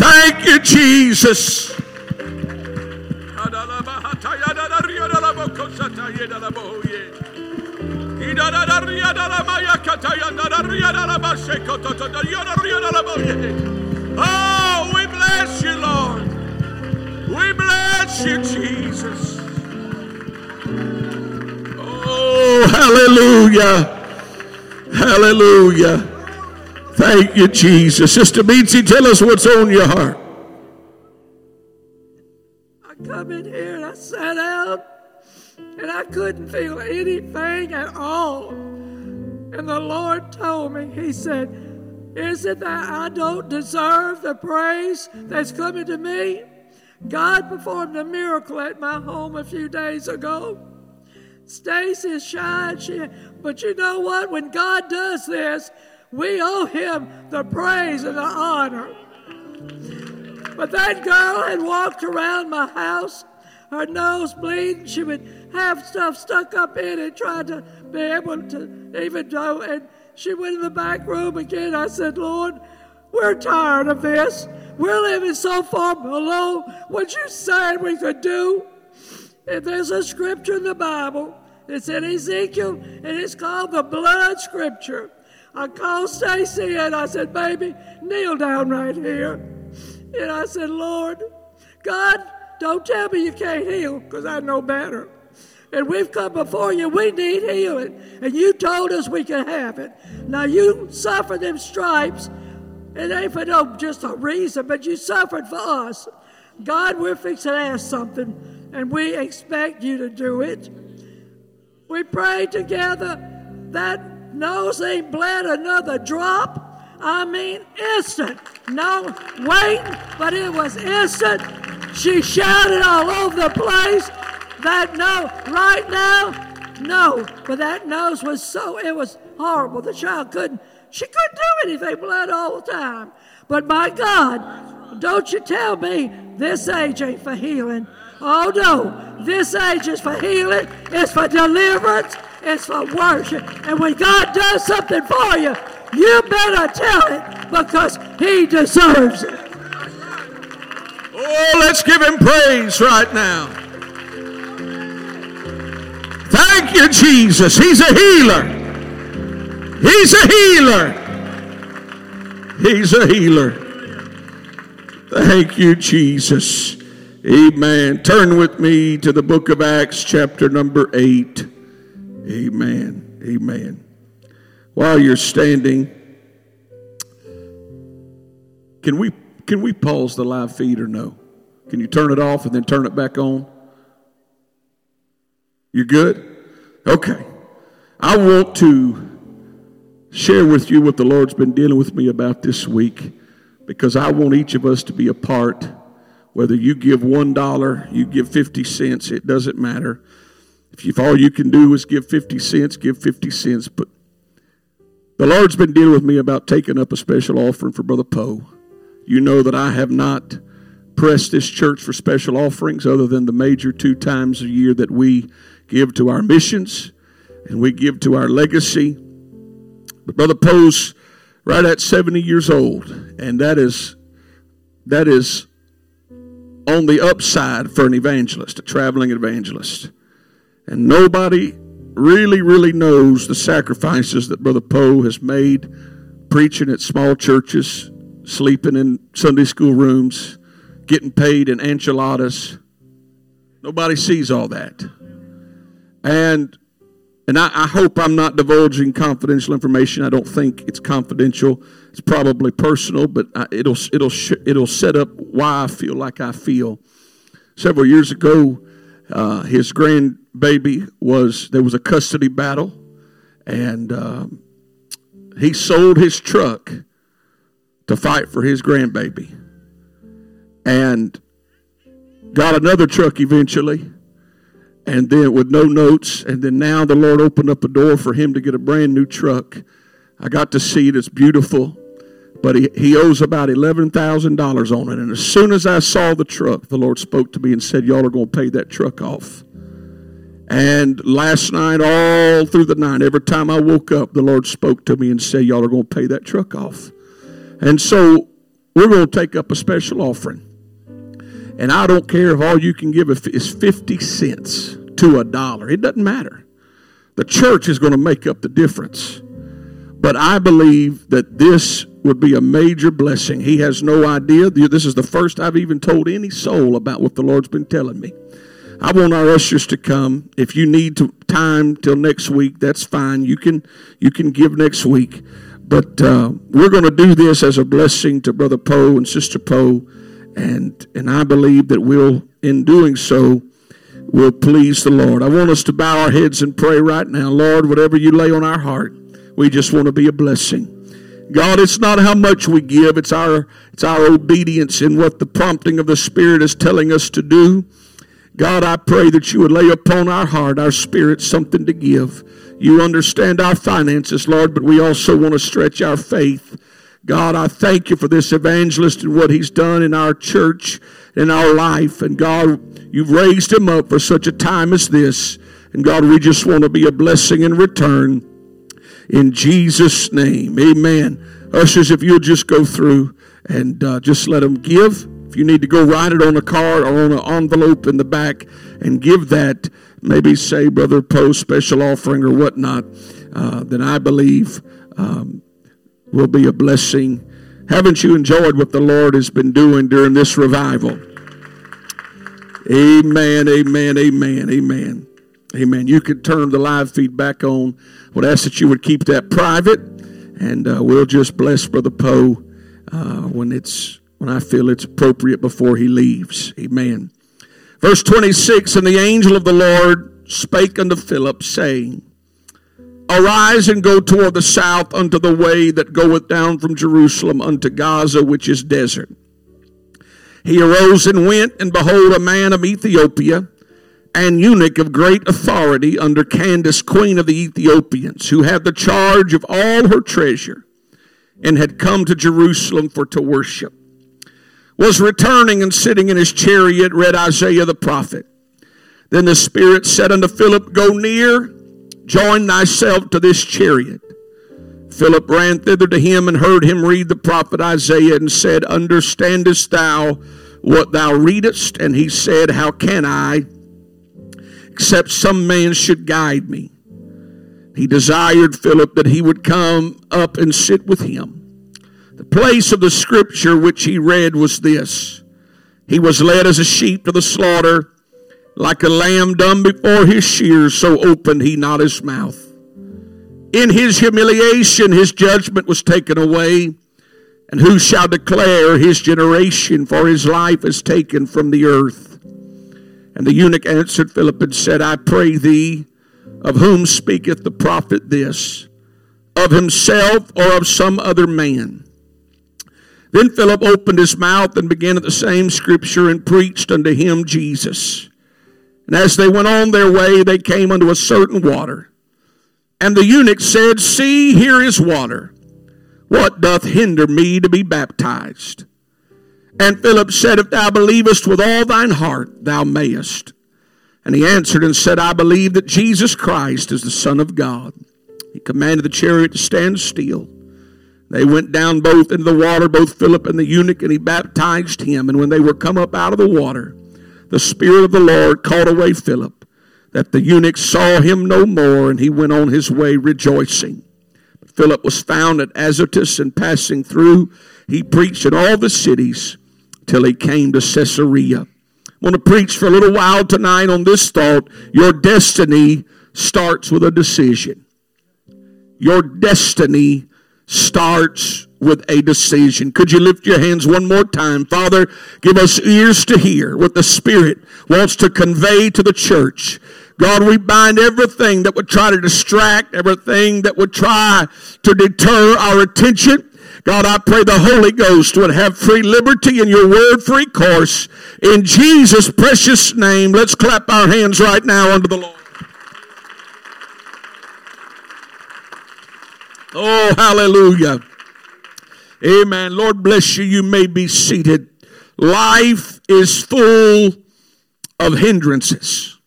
Thank you, Jesus. Oh, we bless you, Lord. We bless you, Jesus. Oh, hallelujah. Hallelujah. Thank you, Jesus. Sister Beatsy, tell us what's on your heart. I come in here and I sat out and I couldn't feel anything at all. And the Lord told me, He said, Is it that I don't deserve the praise that's coming to me? God performed a miracle at my home a few days ago. Stacy's shy, she, but you know what? When God does this, we owe Him the praise and the honor. But that girl had walked around my house, her nose bleeding. She would have stuff stuck up in it, trying to be able to even do. And she went in the back room again. I said, Lord, we're tired of this. We're living so far below what you said we could do. And there's a scripture in the Bible. It's in Ezekiel, and it's called the blood scripture. I called Stacy and I said, Baby, kneel down right here. And I said, Lord, God, don't tell me you can't heal, because I know better. And we've come before you, we need healing. And you told us we could have it. Now you suffered them stripes. It ain't for no just a reason, but you suffered for us. God, we're fixing to ask something, and we expect you to do it. We prayed together. That nose ain't bled another drop. I mean, instant. No waiting, but it was instant. She shouted all over the place. That no, right now, no. But that nose was so, it was horrible. The child couldn't, she couldn't do anything, blood all the time. But my God, don't you tell me this age ain't for healing. Oh no, this age is for healing, it's for deliverance, it's for worship. And when God does something for you, you better tell it because He deserves it. Oh, let's give him praise right now. Thank you, Jesus. He's a healer. He's a healer. He's a healer. Thank you, Jesus. Amen. Turn with me to the book of Acts, chapter number 8. Amen. Amen. While you're standing, can we can we pause the live feed or no? Can you turn it off and then turn it back on? You good? Okay. I want to share with you what the Lord's been dealing with me about this week because I want each of us to be a part. Whether you give one dollar, you give 50 cents, it doesn't matter. If, all you can do is give 50 cents, give 50 cents. But the Lord's been dealing with me about taking up a special offering for Brother Poe. You know that I have not pressed this church for special offerings other than the major two times a year that we give to our missions and we give to our legacy. But Brother Poe's right at 70 years old, and that is that is on the upside for an evangelist, a traveling evangelist. And nobody really, really knows the sacrifices that Brother Poe has made preaching at small churches, sleeping in Sunday school rooms, getting paid in enchiladas. Nobody sees all that. And and I, I, hope I'm not divulging confidential information. I don't think it's confidential. It's probably personal, but I, it'll it'll it'll set up why I feel like I feel. Several years ago, uh, his grandbaby was there was a custody battle, and um, he sold his truck to fight for his grandbaby, and got another truck eventually and then with no notes. And then now the Lord opened up a door for him to get a brand new truck. I got to see it. It's beautiful. But he, he owes about $11,000 on it. And as soon as I saw the truck, the Lord spoke to me and said, Y'all are going to pay that truck off. And last night, all through the night, every time I woke up, the Lord spoke to me and said, Y'all are going to pay that truck off. And so we're going to take up a special offering. And I don't care if all you can give is 50 cents to a dollar. It doesn't matter. The church is going to make up the difference. But I believe that this would be a major blessing. He has no idea. This is the first I've even told any soul about what the Lord's been telling me. I want our ushers to come. If you need to, time till next week, that's fine. You can you can give next week. But uh, we're going to do this as a blessing to Brother Poe and Sister Poe, and and I believe that we'll, in doing so, will please the Lord. I want us to bow our heads and pray right now, Lord. Whatever you lay on our heart, we just want to be a blessing. God, it's not how much we give; it's our it's our obedience in what the prompting of the Spirit is telling us to do. God, I pray that you would lay upon our heart, our spirit, something to give. You understand our finances, Lord, but we also want to stretch our faith. God, I thank you for this evangelist and what he's done in our church, in our life. And God, you've raised him up for such a time as this. And God, we just want to be a blessing in return. In Jesus' name, amen. Ushers, if you'll just go through and uh, just let them give. If you need to go write it on a card or on an envelope in the back and give that, maybe say Brother Poe special offering or whatnot, uh, then I believe um, will be a blessing. Haven't you enjoyed what the Lord has been doing during this revival? Amen, amen, amen, amen. Amen. You could turn the live feed back on. Would ask that you would keep that private, and uh, we'll just bless Brother Poe uh, when it's when I feel it's appropriate before he leaves. Amen. Verse 26 And the angel of the Lord spake unto Philip, saying, Arise and go toward the south unto the way that goeth down from Jerusalem unto Gaza, which is desert. He arose and went, and behold, a man of Ethiopia, an eunuch of great authority under Candace, queen of the Ethiopians, who had the charge of all her treasure, and had come to Jerusalem for to worship was returning and sitting in his chariot, read Isaiah the prophet. Then the Spirit said unto Philip, Go near, join thyself to this chariot. Philip ran thither to him and heard him read the prophet Isaiah and said, Understandest thou what thou readest? And he said, How can I, except some man should guide me? He desired Philip that he would come up and sit with him. The place of the scripture which he read was this He was led as a sheep to the slaughter, like a lamb dumb before his shears, so opened he not his mouth. In his humiliation, his judgment was taken away. And who shall declare his generation? For his life is taken from the earth. And the eunuch answered Philip and said, I pray thee, of whom speaketh the prophet this? Of himself or of some other man? Then Philip opened his mouth and began at the same scripture and preached unto him Jesus. And as they went on their way, they came unto a certain water. And the eunuch said, See, here is water. What doth hinder me to be baptized? And Philip said, If thou believest with all thine heart, thou mayest. And he answered and said, I believe that Jesus Christ is the Son of God. He commanded the chariot to stand still. They went down both into the water, both Philip and the eunuch, and he baptized him. And when they were come up out of the water, the Spirit of the Lord called away Philip, that the eunuch saw him no more, and he went on his way rejoicing. But Philip was found at Azotus, and passing through, he preached in all the cities till he came to Caesarea. I want to preach for a little while tonight on this thought. Your destiny starts with a decision. Your destiny starts with a decision. Could you lift your hands one more time? Father, give us ears to hear what the Spirit wants to convey to the church. God, we bind everything that would try to distract, everything that would try to deter our attention. God, I pray the Holy Ghost would have free liberty in your word, free course. In Jesus' precious name, let's clap our hands right now unto the Lord. Oh, hallelujah. Amen. Lord bless you. You may be seated. Life is full of hindrances.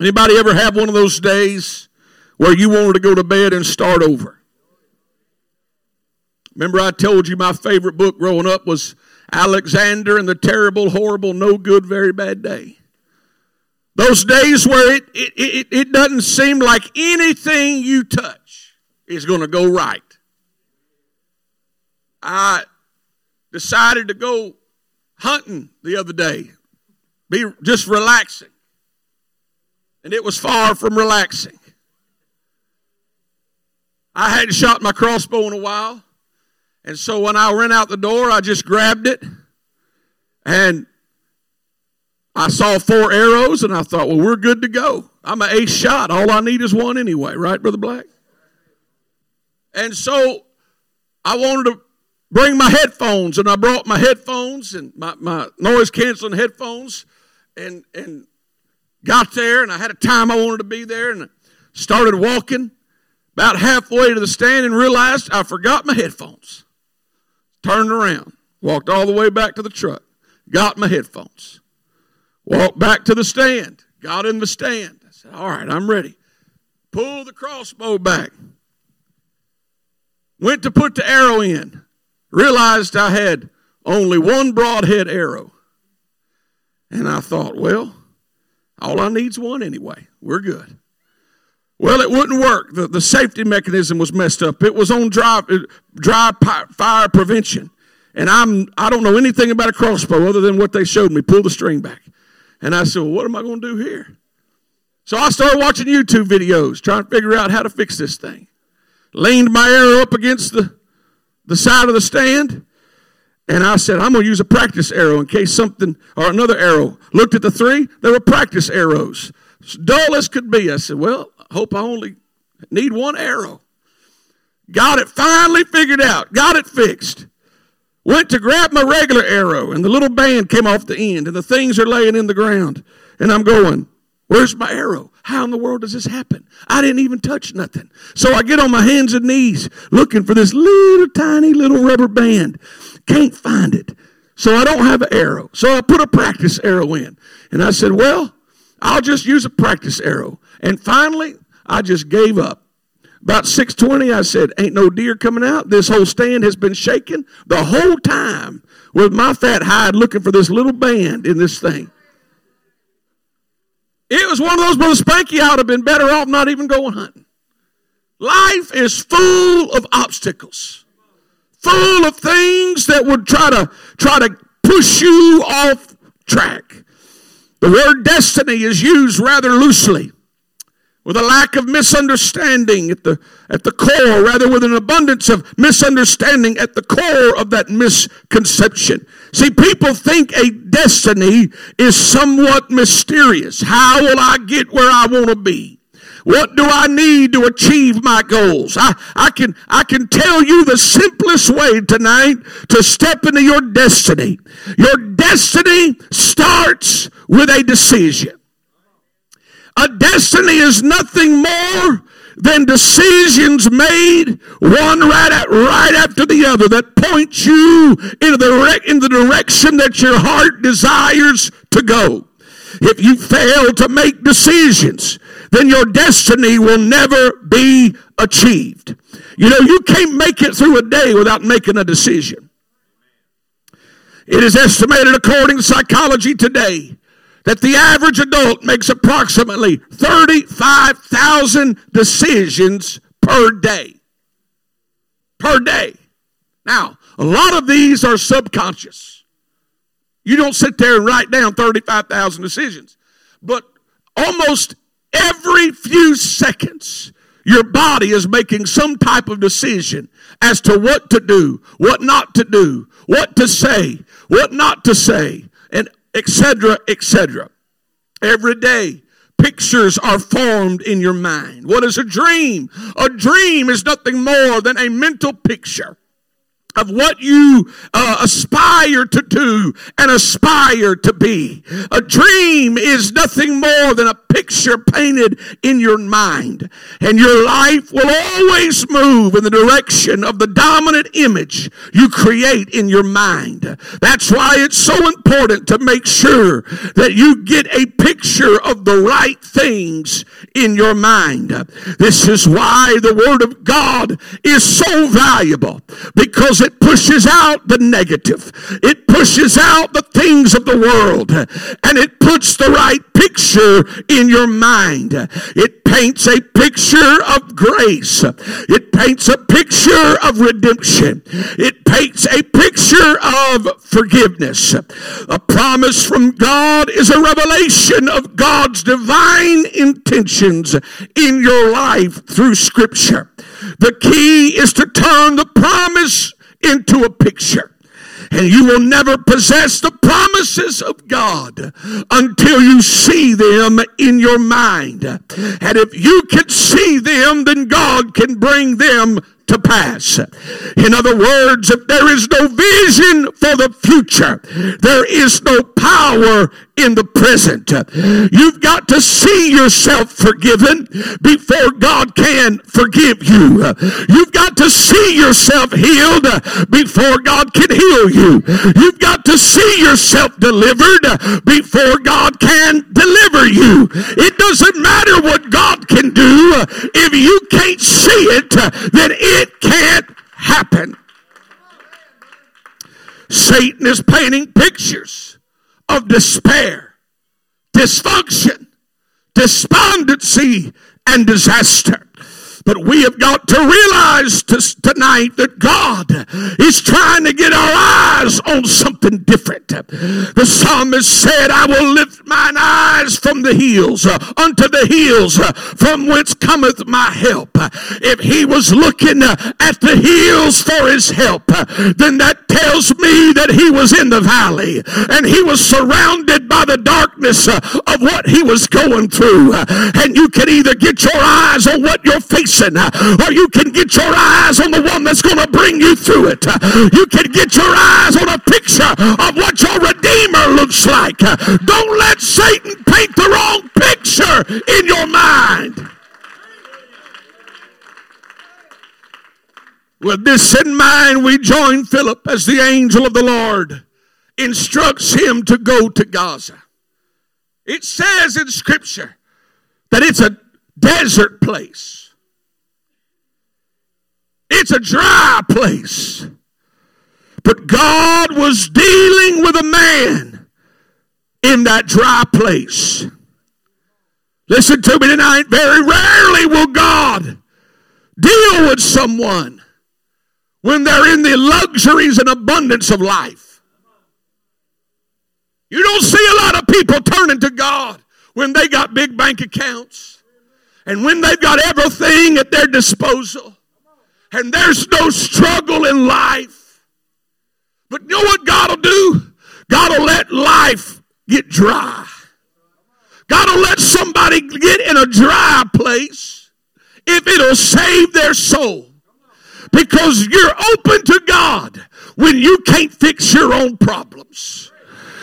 Anybody ever have one of those days where you wanted to go to bed and start over? Remember, I told you my favorite book growing up was Alexander and the Terrible, Horrible, No Good, Very Bad Day. Those days where it, it, it, it doesn't seem like anything you touch is going to go right. I decided to go hunting the other day, be just relaxing. And it was far from relaxing. I hadn't shot my crossbow in a while. And so when I ran out the door, I just grabbed it and I saw four arrows and I thought, well, we're good to go. I'm an ace shot. All I need is one anyway, right, Brother Black? And so I wanted to bring my headphones and I brought my headphones and my, my noise canceling headphones and, and got there and I had a time I wanted to be there and started walking about halfway to the stand and realized I forgot my headphones. Turned around, walked all the way back to the truck, got my headphones, walked back to the stand, got in the stand. I said, All right, I'm ready. Pull the crossbow back. Went to put the arrow in realized I had only one broadhead arrow. And I thought, well, all I need's one anyway. We're good. Well, it wouldn't work. The, the safety mechanism was messed up. It was on dry, dry fire prevention. And I'm, I don't know anything about a crossbow other than what they showed me. Pull the string back. And I said, well, what am I going to do here? So I started watching YouTube videos, trying to figure out how to fix this thing. Leaned my arrow up against the the side of the stand. And I said, I'm going to use a practice arrow in case something, or another arrow. Looked at the three, they were practice arrows. Dull as could be. I said, Well, hope I only need one arrow. Got it finally figured out, got it fixed. Went to grab my regular arrow, and the little band came off the end, and the things are laying in the ground. And I'm going, Where's my arrow? How in the world does this happen? I didn't even touch nothing. So I get on my hands and knees looking for this little tiny little rubber band. Can't find it. So I don't have an arrow. So I put a practice arrow in. And I said, well, I'll just use a practice arrow. And finally, I just gave up. About 620, I said, ain't no deer coming out. This whole stand has been shaking the whole time with my fat hide looking for this little band in this thing. It was one of those, Brother Spanky, I would have been better off not even going hunting. Life is full of obstacles, full of things that would try to try to push you off track. The word destiny is used rather loosely with a lack of misunderstanding at the, at the core, rather with an abundance of misunderstanding at the core of that misconception. See, people think a destiny is somewhat mysterious. How will I get where I want to be? What do I need to achieve my goals? I, I, can, I can tell you the simplest way tonight to step into your destiny. Your destiny starts with a decision. A destiny is nothing more than decisions made one right, at, right after the other that point you into the, in the direction that your heart desires to go. If you fail to make decisions, then your destiny will never be achieved. You know, you can't make it through a day without making a decision. It is estimated according to psychology today that the average adult makes approximately 35,000 decisions per day. Per day. Now, a lot of these are subconscious. You don't sit there and write down 35,000 decisions. But almost every few seconds, your body is making some type of decision as to what to do, what not to do, what to say, what not to say. And etc., etc. Every day, pictures are formed in your mind. What is a dream? A dream is nothing more than a mental picture of what you uh, aspire to do and aspire to be. A dream is nothing more than a picture painted in your mind. And your life will always move in the direction of the dominant image you create in your mind. That's why it's so important to make sure that you get a picture of the right things in your mind. This is why the Word of God is so valuable because it pushes out the negative. It pushes out the things of the world and it puts the right picture in your mind. It paints a picture of grace. It paints a picture of redemption. It paints a picture of forgiveness. A promise from God is a revelation of God's divine intentions in your life through Scripture. The key is to turn the promise into a picture. And you will never possess the promises of God until you see them in your mind. And if you can see them, then God can bring them to pass. In other words, if there is no vision for the future, there is no power in the present. You've got to see yourself forgiven before God can forgive you. You've got to see yourself healed before God can heal you. You've got to see yourself delivered before God can deliver you. It doesn't matter what God can do. If you can't see it, then it can't happen. Satan is painting pictures of despair, dysfunction, despondency, and disaster. But we have got to realize tonight that God is trying to get our eyes on something different. The psalmist said, I will lift mine eyes from the hills uh, unto the hills uh, from whence cometh my help. If he was looking uh, at the hills for his help, then that tells me that he was in the valley and he was surrounded by the darkness of what he was going through. And you can either get your eyes on what you're facing Uh, or you can get your eyes on the one that's going to bring you through it. Uh, you can get your eyes on a picture of what your Redeemer looks like. Uh, don't let Satan paint the wrong picture in your mind. With this in mind, we join Philip as the angel of the Lord instructs him to go to Gaza. It says in Scripture that it's a desert place. It's a dry place. But God was dealing with a man in that dry place. Listen to me tonight. Very rarely will God deal with someone when they're in the luxuries and abundance of life. You don't see a lot of people turning to God when they got big bank accounts and when they've got everything at their disposal and there's no struggle in life. But you know what God will do? God will let life get dry. God will let somebody get in a dry place if it'll save their soul. Because you're open to God when you can't fix your own problems.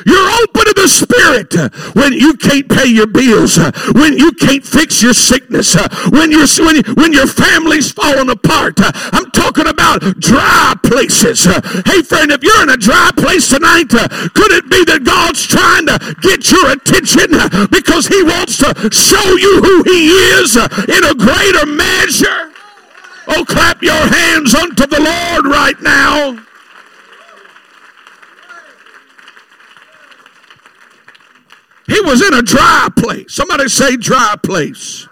You're open to the Spirit when you can't pay your bills, when you can't fix your sickness, when, you when, when your family's falling apart. I'm talking about dry places. Hey, friend, if you're in a dry place tonight, could it be that God's trying to get your attention because He wants to show you who He is in a greater measure? Oh, clap your hands unto the Lord right now. He was in a dry place. Somebody say dry place.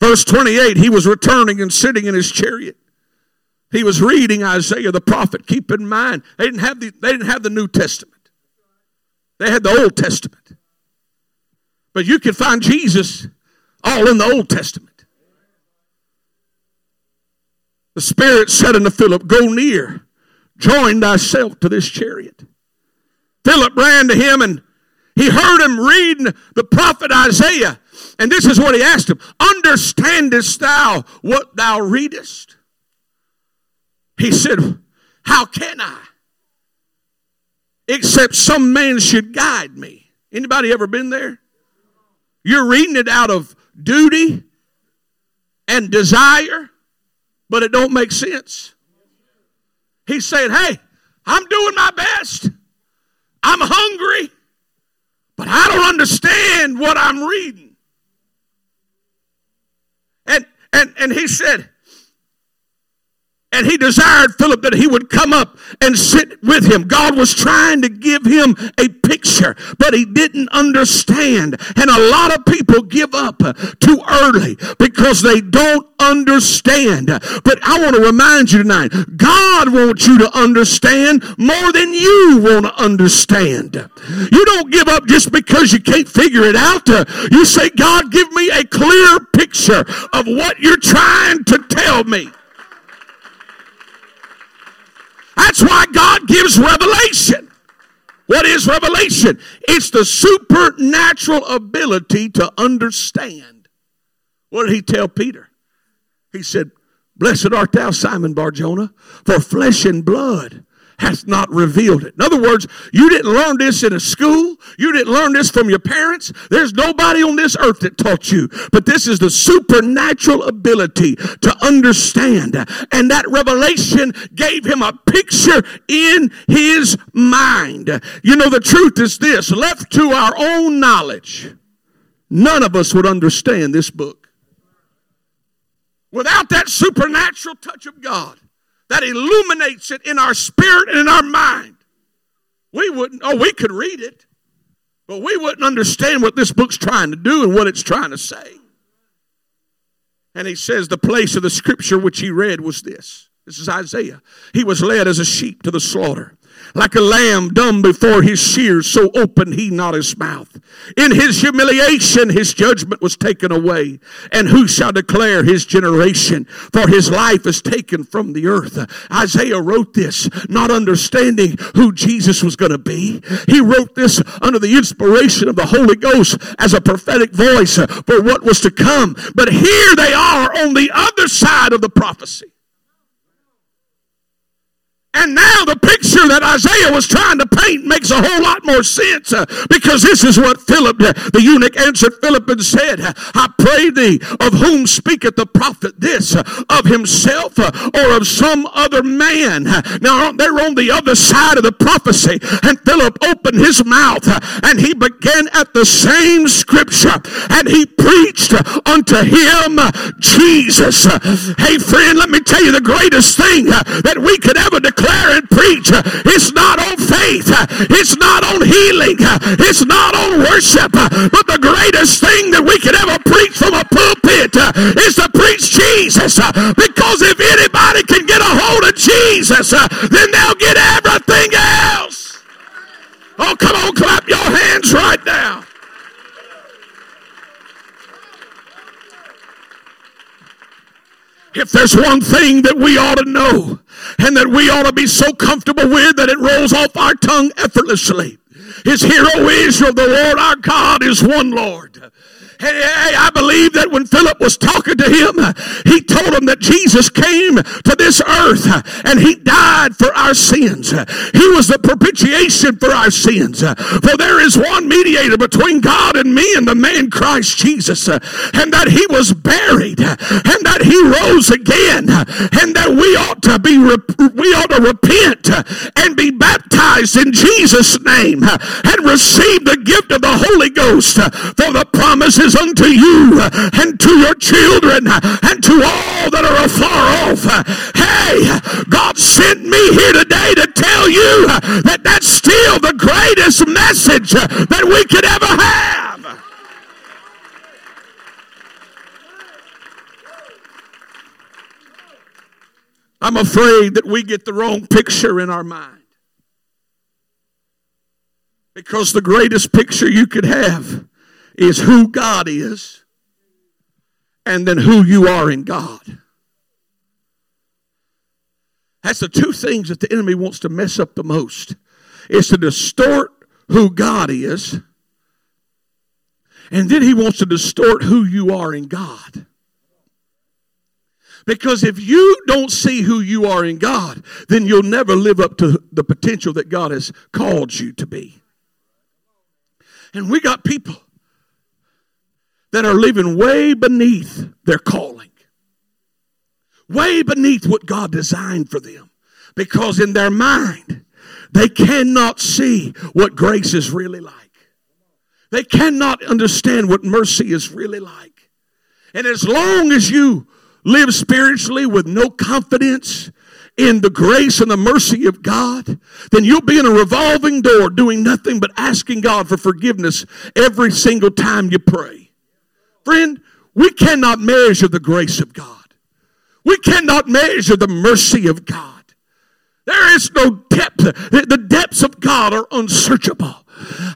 Verse 28, he was returning and sitting in his chariot. He was reading Isaiah the prophet. Keep in mind, they didn't have the, they didn't have the New Testament. They had the Old Testament. But you can find Jesus all in the Old Testament. The Spirit said unto Philip, Go near, join thyself to this chariot. Philip ran to him and he heard him reading the prophet Isaiah. And this is what he asked him Understandest thou what thou readest? He said, How can I? Except some man should guide me. Anybody ever been there? You're reading it out of duty and desire, but it don't make sense. He's saying, "Hey, I'm doing my best. I'm hungry, but I don't understand what I'm reading." And and and he said, and he desired Philip that he would come up and sit with him. God was trying to give him a picture, but he didn't understand. And a lot of people give up too early because they don't understand. But I want to remind you tonight God wants you to understand more than you want to understand. You don't give up just because you can't figure it out. You say, God, give me a clear picture of what you're trying to tell me. That's why God gives revelation. What is revelation? It's the supernatural ability to understand. What did he tell Peter? He said, Blessed art thou, Simon Barjona, for flesh and blood hath not revealed it. In other words, you didn't learn this in a school. You didn't learn this from your parents. There's nobody on this earth that taught you. But this is the supernatural ability to understand. And that revelation gave him a picture in his mind. You know, the truth is this left to our own knowledge, none of us would understand this book. Without that supernatural touch of God, that illuminates it in our spirit and in our mind. We wouldn't, oh, we could read it, but we wouldn't understand what this book's trying to do and what it's trying to say. And he says the place of the scripture which he read was this. This is Isaiah. He was led as a sheep to the slaughter like a lamb dumb before his shears, so opened he not his mouth. In his humiliation, his judgment was taken away. And who shall declare his generation? For his life is taken from the earth. Isaiah wrote this, not understanding who Jesus was going to be. He wrote this under the inspiration of the Holy Ghost as a prophetic voice for what was to come. But here they are on the other side of the prophecy. And now the picture that Isaiah was trying to paint makes a whole lot more sense uh, because this is what Philip, uh, the eunuch, answered Philip and said, I pray thee, of whom speaketh the prophet this, uh, of himself uh, or of some other man? Now they're on the other side of the prophecy, and Philip opened his mouth uh, and he began at the same scripture and he preached unto him Jesus. Hey, friend, let me tell you the greatest thing uh, that we could ever declare declare and preach. It's not on faith. It's not on healing. It's not on worship. But the greatest thing that we could ever preach from a pulpit is to preach Jesus. Because if anybody can get a hold of Jesus, then they'll get everything else. Oh, come on, clap your hands right now. If there's one thing that we ought to know and that we ought to be so comfortable with that it rolls off our tongue effortlessly, his hero Israel, the Lord our God is one Lord. Hey, I believe that when Philip was talking to him, he told him that Jesus came to this earth and he died for our sins. He was the propitiation for our sins. For there is one mediator between God and me and the man Christ Jesus, and that he was buried, and that he rose again, and that we ought to be we ought to repent and be baptized in Jesus' name and receive the gift of the Holy Ghost. For the promises is unto you and to your children and to all that are afar off. Hey, God sent me here today to tell you that that's still the greatest message that we could ever have. I'm afraid that we get the wrong picture in our mind. Because the greatest picture you could have is who God is and then who you are in God. That's the two things that the enemy wants to mess up the most. Is to distort who God is, and then he wants to distort who you are in God. Because if you don't see who you are in God, then you'll never live up to the potential that God has called you to be. And we got people that are living way beneath their calling, way beneath what God designed for them. Because in their mind, they cannot see what grace is really like. They cannot understand what mercy is really like. And as long as you live spiritually with no confidence in the grace and the mercy of God, then you'll be in a revolving door doing nothing but asking God for forgiveness every single time you pray. Friend, we cannot measure the grace of God. We cannot measure the mercy of God. There is no depth. The depths of God are unsearchable.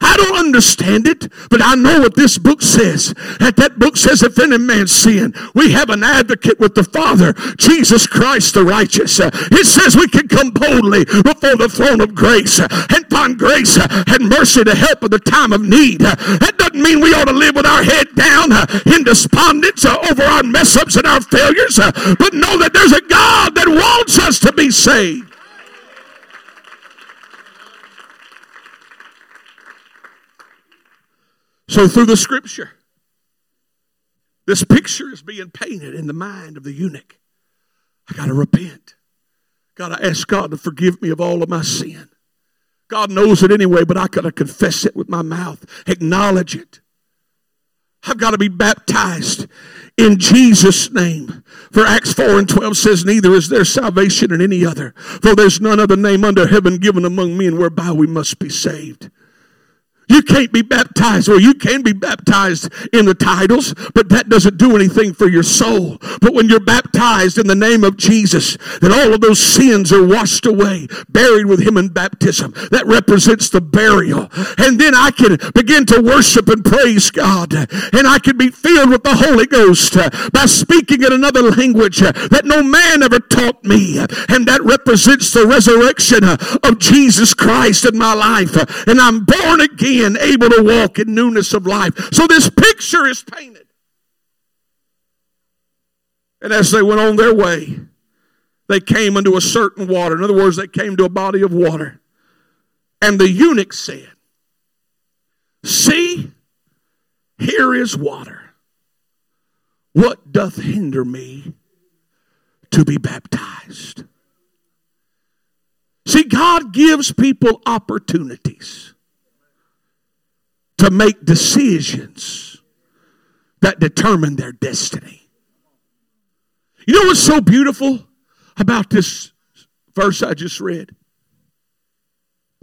I don't understand it, but I know what this book says. That that book says, if any man sin, we have an advocate with the Father, Jesus Christ the righteous. It says we can come boldly before the throne of grace and grace and mercy to help in the time of need. That doesn't mean we ought to live with our head down in despondence over our mess ups and our failures, but know that there's a God that wants us to be saved. So, through the scripture, this picture is being painted in the mind of the eunuch. I got to repent. Got to ask God to forgive me of all of my sin. God knows it anyway, but I got to confess it with my mouth, acknowledge it. I've got to be baptized in Jesus' name. For Acts 4 and 12 says, Neither is there salvation in any other, for there's none other name under heaven given among men whereby we must be saved. You can't be baptized. Well, you can be baptized in the titles, but that doesn't do anything for your soul. But when you're baptized in the name of Jesus, then all of those sins are washed away, buried with Him in baptism. That represents the burial. And then I can begin to worship and praise God. And I can be filled with the Holy Ghost by speaking in another language that no man ever taught me. And that represents the resurrection of Jesus Christ in my life. And I'm born again being able to walk in newness of life. So this picture is painted. And as they went on their way, they came unto a certain water. In other words, they came to a body of water. And the eunuch said, See, here is water. What doth hinder me to be baptized? See, God gives people opportunities to make decisions that determine their destiny. You know what's so beautiful about this verse I just read?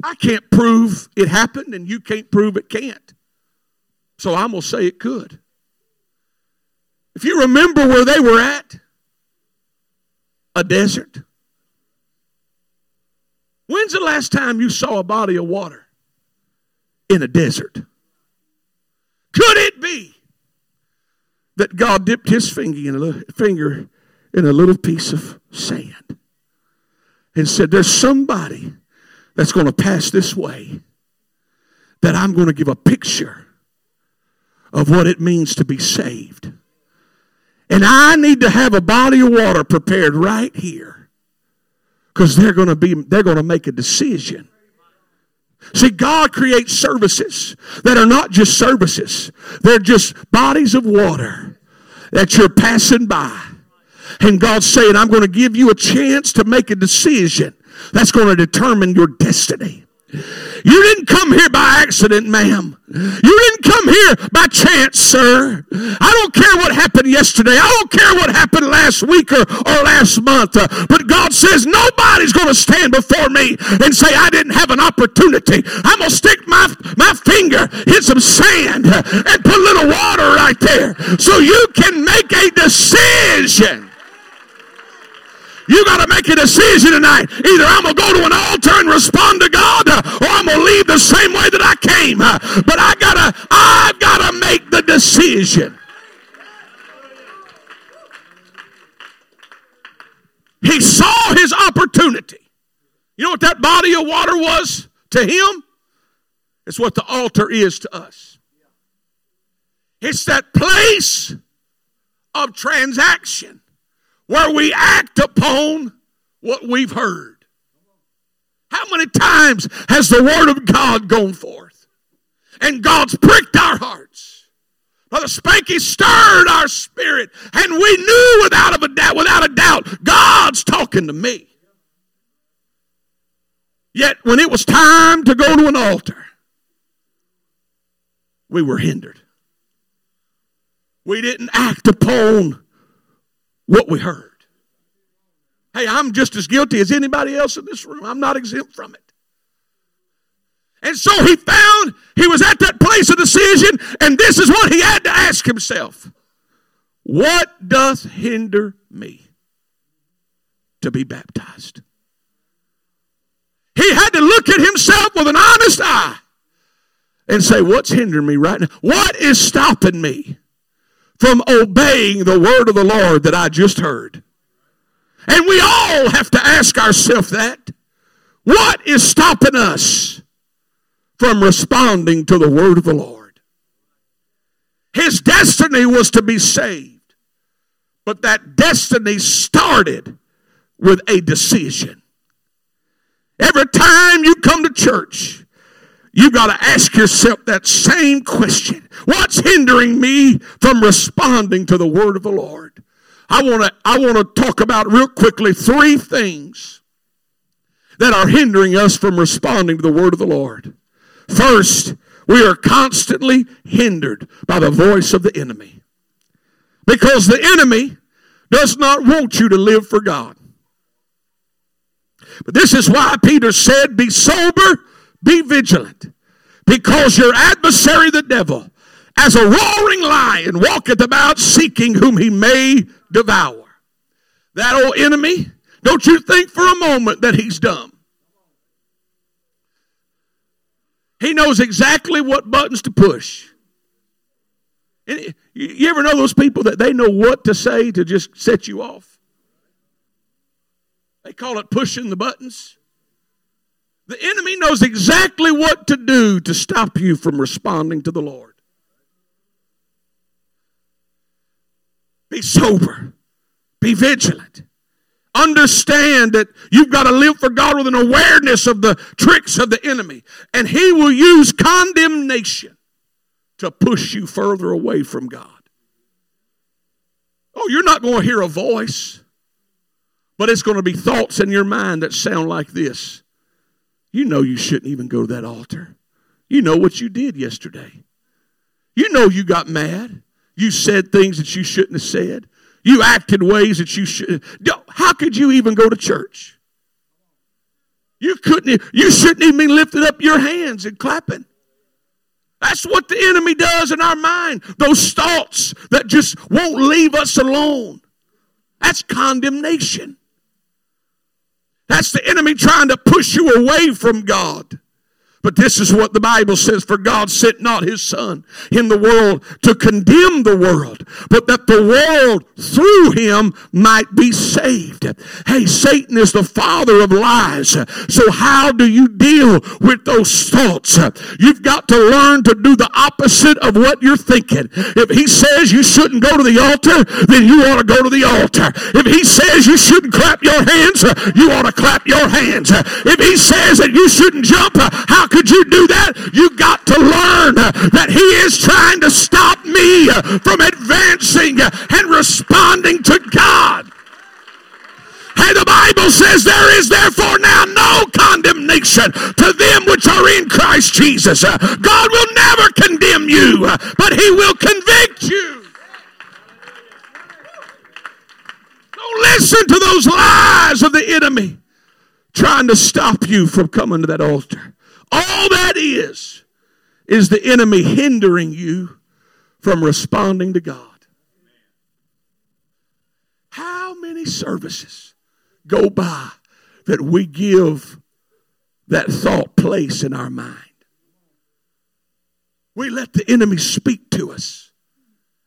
I can't prove it happened, and you can't prove it can't. So I'm going to say it could. If you remember where they were at, a desert. When's the last time you saw a body of water in a desert? Could it be that God dipped his finger in a little, piece of sand and said, There's somebody that's going to pass this way that I'm going to give a picture of what it means to be saved. And I need to have a body of water prepared right here because they're going to be they're going to make a decision See, God creates services that are not just services, they're just bodies of water that you're passing by. And God's saying, I'm going to give you a chance to make a decision that's going to determine your destiny. You didn't come here by accident, ma'am. You didn't come here by chance, sir. I don't care what happened yesterday. I don't care what happened last week or, or last month. But God says nobody's going to stand before me and say I didn't have an opportunity. I'm going to stick my, my finger in some sand and put a little water right there so you can make a decision. You got to make a decision tonight. Either I'm going to go to an altar and respond to God or I'm going to leave the same way that I came. But I got to I've got to make the decision. He saw his opportunity. You know what that body of water was to him? It's what the altar is to us. It's that place of transaction where we act upon what we've heard. How many times has the Word of God gone forth? And God's pricked our hearts. Brother Spanky stirred our spirit, and we knew without a doubt, without a doubt, God's talking to me. Yet when it was time to go to an altar, we were hindered. We didn't act upon what we heard. Hey, I'm just as guilty as anybody else in this room. I'm not exempt from it. And so he found he was at that place of decision, and this is what he had to ask himself What doth hinder me to be baptized? He had to look at himself with an honest eye and say, What's hindering me right now? What is stopping me from obeying the word of the Lord that I just heard? And we all have to ask ourselves that. What is stopping us from responding to the word of the Lord? His destiny was to be saved, but that destiny started with a decision. Every time you come to church, you got to ask yourself that same question. What's hindering me from responding to the word of the Lord? I want to I want to talk about real quickly three things that are hindering us from responding to the word of the Lord. First, we are constantly hindered by the voice of the enemy. Because the enemy does not want you to live for God. But this is why Peter said, Be sober, be vigilant, because your adversary, the devil, as a roaring lion, walketh about seeking whom he may devour. That old enemy, don't you think for a moment that he's dumb. He knows exactly what buttons to push. You ever know those people that they know what to say to just set you off? They call it pushing the buttons. The enemy knows exactly what to do to stop you from responding to the Lord. Be sober. Be vigilant. Understand that you've got to live for God with an awareness of the tricks of the enemy. And he will use condemnation to push you further away from God. Oh, you're not going to hear a voice. But it's going to be thoughts in your mind that sound like this. You know you shouldn't even go to that altar. You know what you did yesterday. You know you got mad. You said things that you shouldn't have said. You acted ways that you should. How could you even go to church? You couldn't. You shouldn't even be lifting up your hands and clapping. That's what the enemy does in our mind. Those thoughts that just won't leave us alone. That's condemnation. That's the enemy trying to push you away from God. But this is what the Bible says For God sent not his Son in the world to condemn the world, but that the world through him might be saved. Hey, Satan is the father of lies. So, how do you deal with those thoughts? You've got to learn to do the opposite of what you're thinking. If he says you shouldn't go to the altar, then you ought to go to the altar. If he says you shouldn't clap your hands, you ought to clap your hands. If he says that you shouldn't jump, how could you do that? You got to learn that He is trying to stop me from advancing and responding to God. Hey, the Bible says there is therefore now no condemnation to them which are in Christ Jesus. God will never condemn you, but He will convict you. Don't listen to those lies of the enemy trying to stop you from coming to that altar. All that is, is the enemy hindering you from responding to God. How many services go by that we give that thought place in our mind? We let the enemy speak to us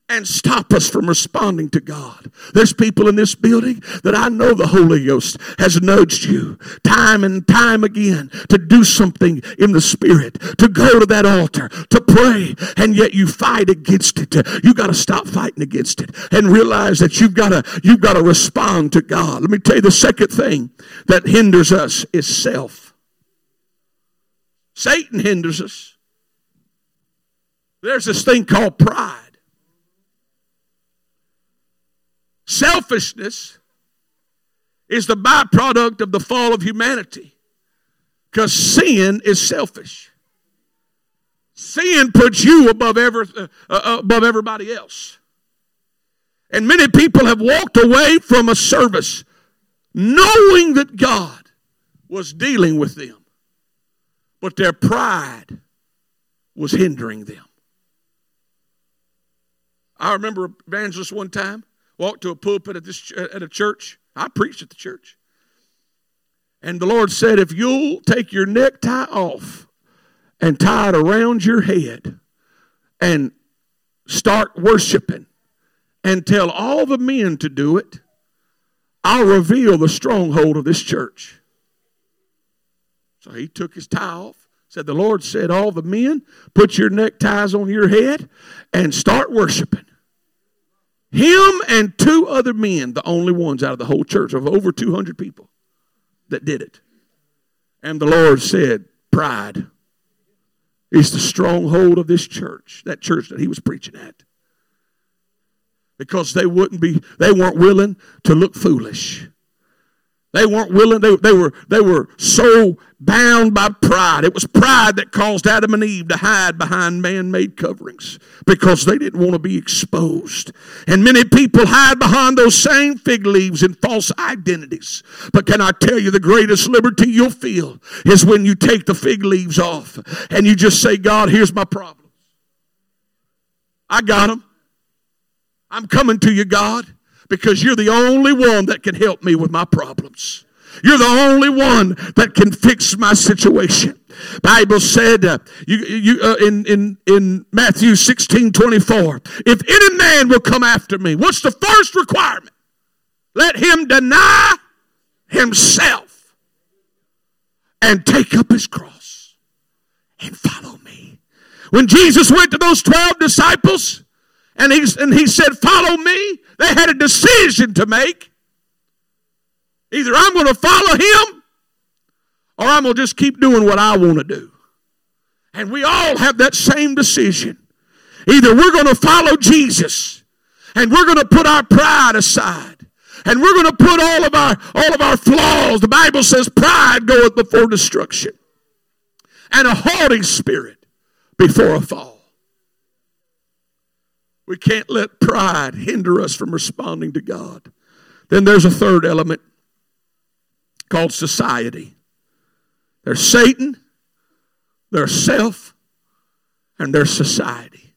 and stop us from responding to God. There's people in this building that I know the Holy Ghost has nudged you time and time again to do something in the Spirit, to go to that altar, to pray, and yet you fight against it. You got to stop fighting against it and realize that you've got to you've got to respond to God. Let me tell you the second thing that hinders us is self. Satan hinders us. There's this thing called pride. Selfishness is the byproduct of the fall of humanity because sin is selfish. Sin puts you above, every, uh, uh, above everybody else. And many people have walked away from a service knowing that God was dealing with them, but their pride was hindering them. I remember evangelist one time walked to a pulpit at this at a church. I preached at the church. And the Lord said, if you'll take your necktie off and tie it around your head and start worshiping and tell all the men to do it, I'll reveal the stronghold of this church. So he took his tie off. Said, The Lord said, All the men, put your neckties on your head and start worshiping. Him and two other men, the only ones out of the whole church of over 200 people that did it. And the Lord said, Pride is the stronghold of this church, that church that he was preaching at. Because they wouldn't be, they weren't willing to look foolish. They weren't willing, they, they, were, they were so bound by pride. It was pride that caused Adam and Eve to hide behind man made coverings because they didn't want to be exposed. And many people hide behind those same fig leaves and false identities. But can I tell you, the greatest liberty you'll feel is when you take the fig leaves off and you just say, God, here's my problems. I got them. I'm coming to you, God because you're the only one that can help me with my problems. You're the only one that can fix my situation. Bible said uh, you, you, uh, in, in, in Matthew 16 24, if any man will come after me, what's the first requirement? Let him deny himself and take up his cross and follow me. When Jesus went to those 12 disciples, and he, and he said, Follow me. They had a decision to make. Either I'm going to follow him or I'm going to just keep doing what I want to do. And we all have that same decision. Either we're going to follow Jesus and we're going to put our pride aside and we're going to put all of our all of our flaws. The Bible says pride goeth before destruction and a haughty spirit before a fall. We can't let pride hinder us from responding to God. Then there's a third element called society. There's Satan, there's self, and there's society.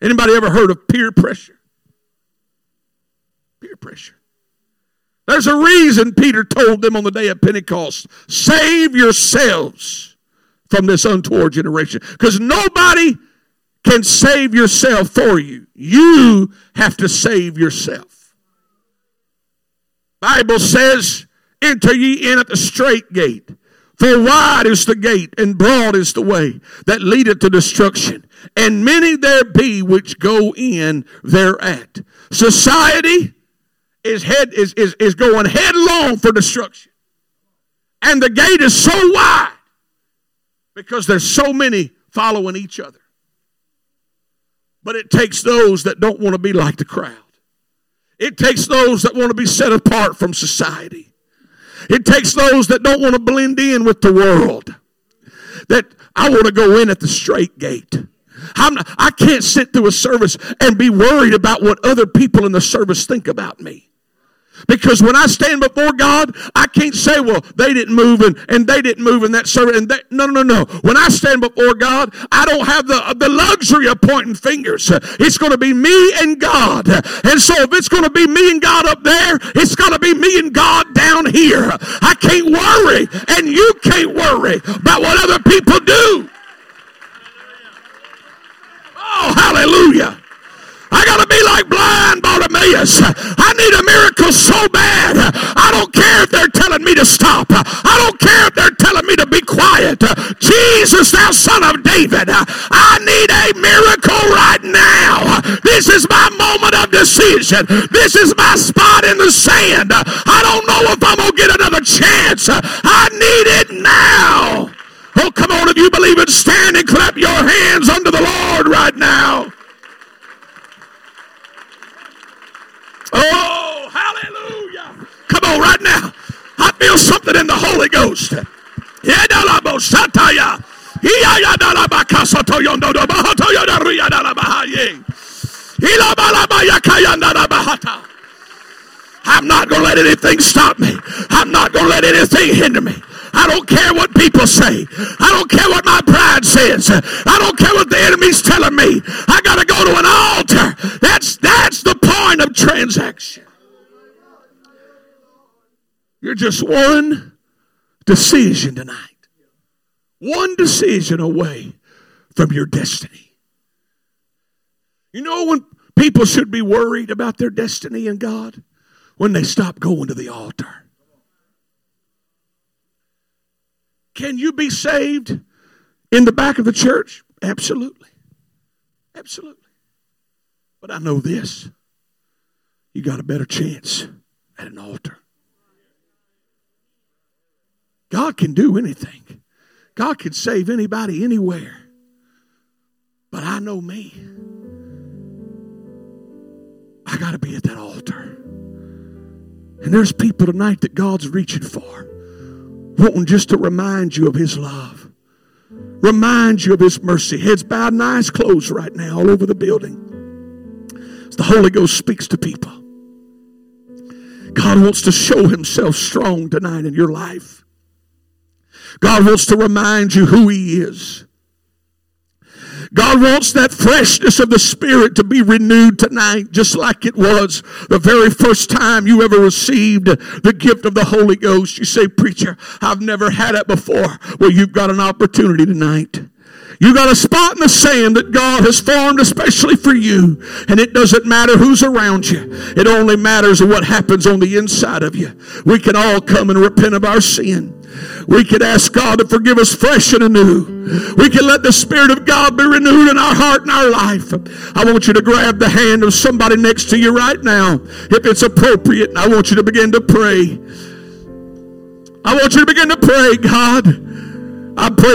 Anybody ever heard of peer pressure? Peer pressure. There's a reason Peter told them on the day of Pentecost save yourselves from this untoward generation. Because nobody can save yourself for you. You have to save yourself. Bible says, enter ye in at the strait gate. For wide is the gate and broad is the way that leadeth to destruction. And many there be which go in thereat. Society is head is, is, is going headlong for destruction. And the gate is so wide because there's so many following each other. But it takes those that don't want to be like the crowd. It takes those that want to be set apart from society. It takes those that don't want to blend in with the world. That I want to go in at the straight gate. I'm not, I can't sit through a service and be worried about what other people in the service think about me. Because when I stand before God, I can't say, well, they didn't move and, and they didn't move in that service. And no, no, no. No. When I stand before God, I don't have the, the luxury of pointing fingers. It's going to be me and God. And so if it's going to be me and God up there, it's got to be me and God down here. I can't worry, and you can't worry about what other people do. Oh, hallelujah. I got to be Bartimaeus. I need a miracle so bad. I don't care if they're telling me to stop. I don't care if they're telling me to be quiet. Jesus, thou son of David, I need a miracle right now. This is my moment of decision. This is my spot in the sand. I don't know if I'm going to get another chance. I need it now. Oh, come on, if you believe it, stand and clap your hands unto the Lord right now. Oh, hallelujah. Come on, right now. I feel something in the Holy Ghost. I'm not going to let anything stop me. I'm not going to let anything hinder me. I don't care what people say. I don't care what my pride says. I don't care what the enemy's telling me. I got to go to an altar. That's that's the point of transaction. You're just one decision tonight. One decision away from your destiny. You know when people should be worried about their destiny in God? When they stop going to the altar. Can you be saved in the back of the church? Absolutely. Absolutely. But I know this you got a better chance at an altar. God can do anything, God can save anybody anywhere. But I know me. I got to be at that altar. And there's people tonight that God's reaching for wanting just to remind you of His love, remind you of His mercy. Heads bowed and eyes closed right now, all over the building. As the Holy Ghost speaks to people, God wants to show Himself strong tonight in your life. God wants to remind you who He is. God wants that freshness of the Spirit to be renewed tonight, just like it was the very first time you ever received the gift of the Holy Ghost. You say, Preacher, I've never had it before. Well, you've got an opportunity tonight. You got a spot in the sand that God has formed especially for you. And it doesn't matter who's around you. It only matters what happens on the inside of you. We can all come and repent of our sin. We can ask God to forgive us fresh and anew. We can let the Spirit of God be renewed in our heart and our life. I want you to grab the hand of somebody next to you right now. If it's appropriate, I want you to begin to pray. I want you to begin to pray, God. I pray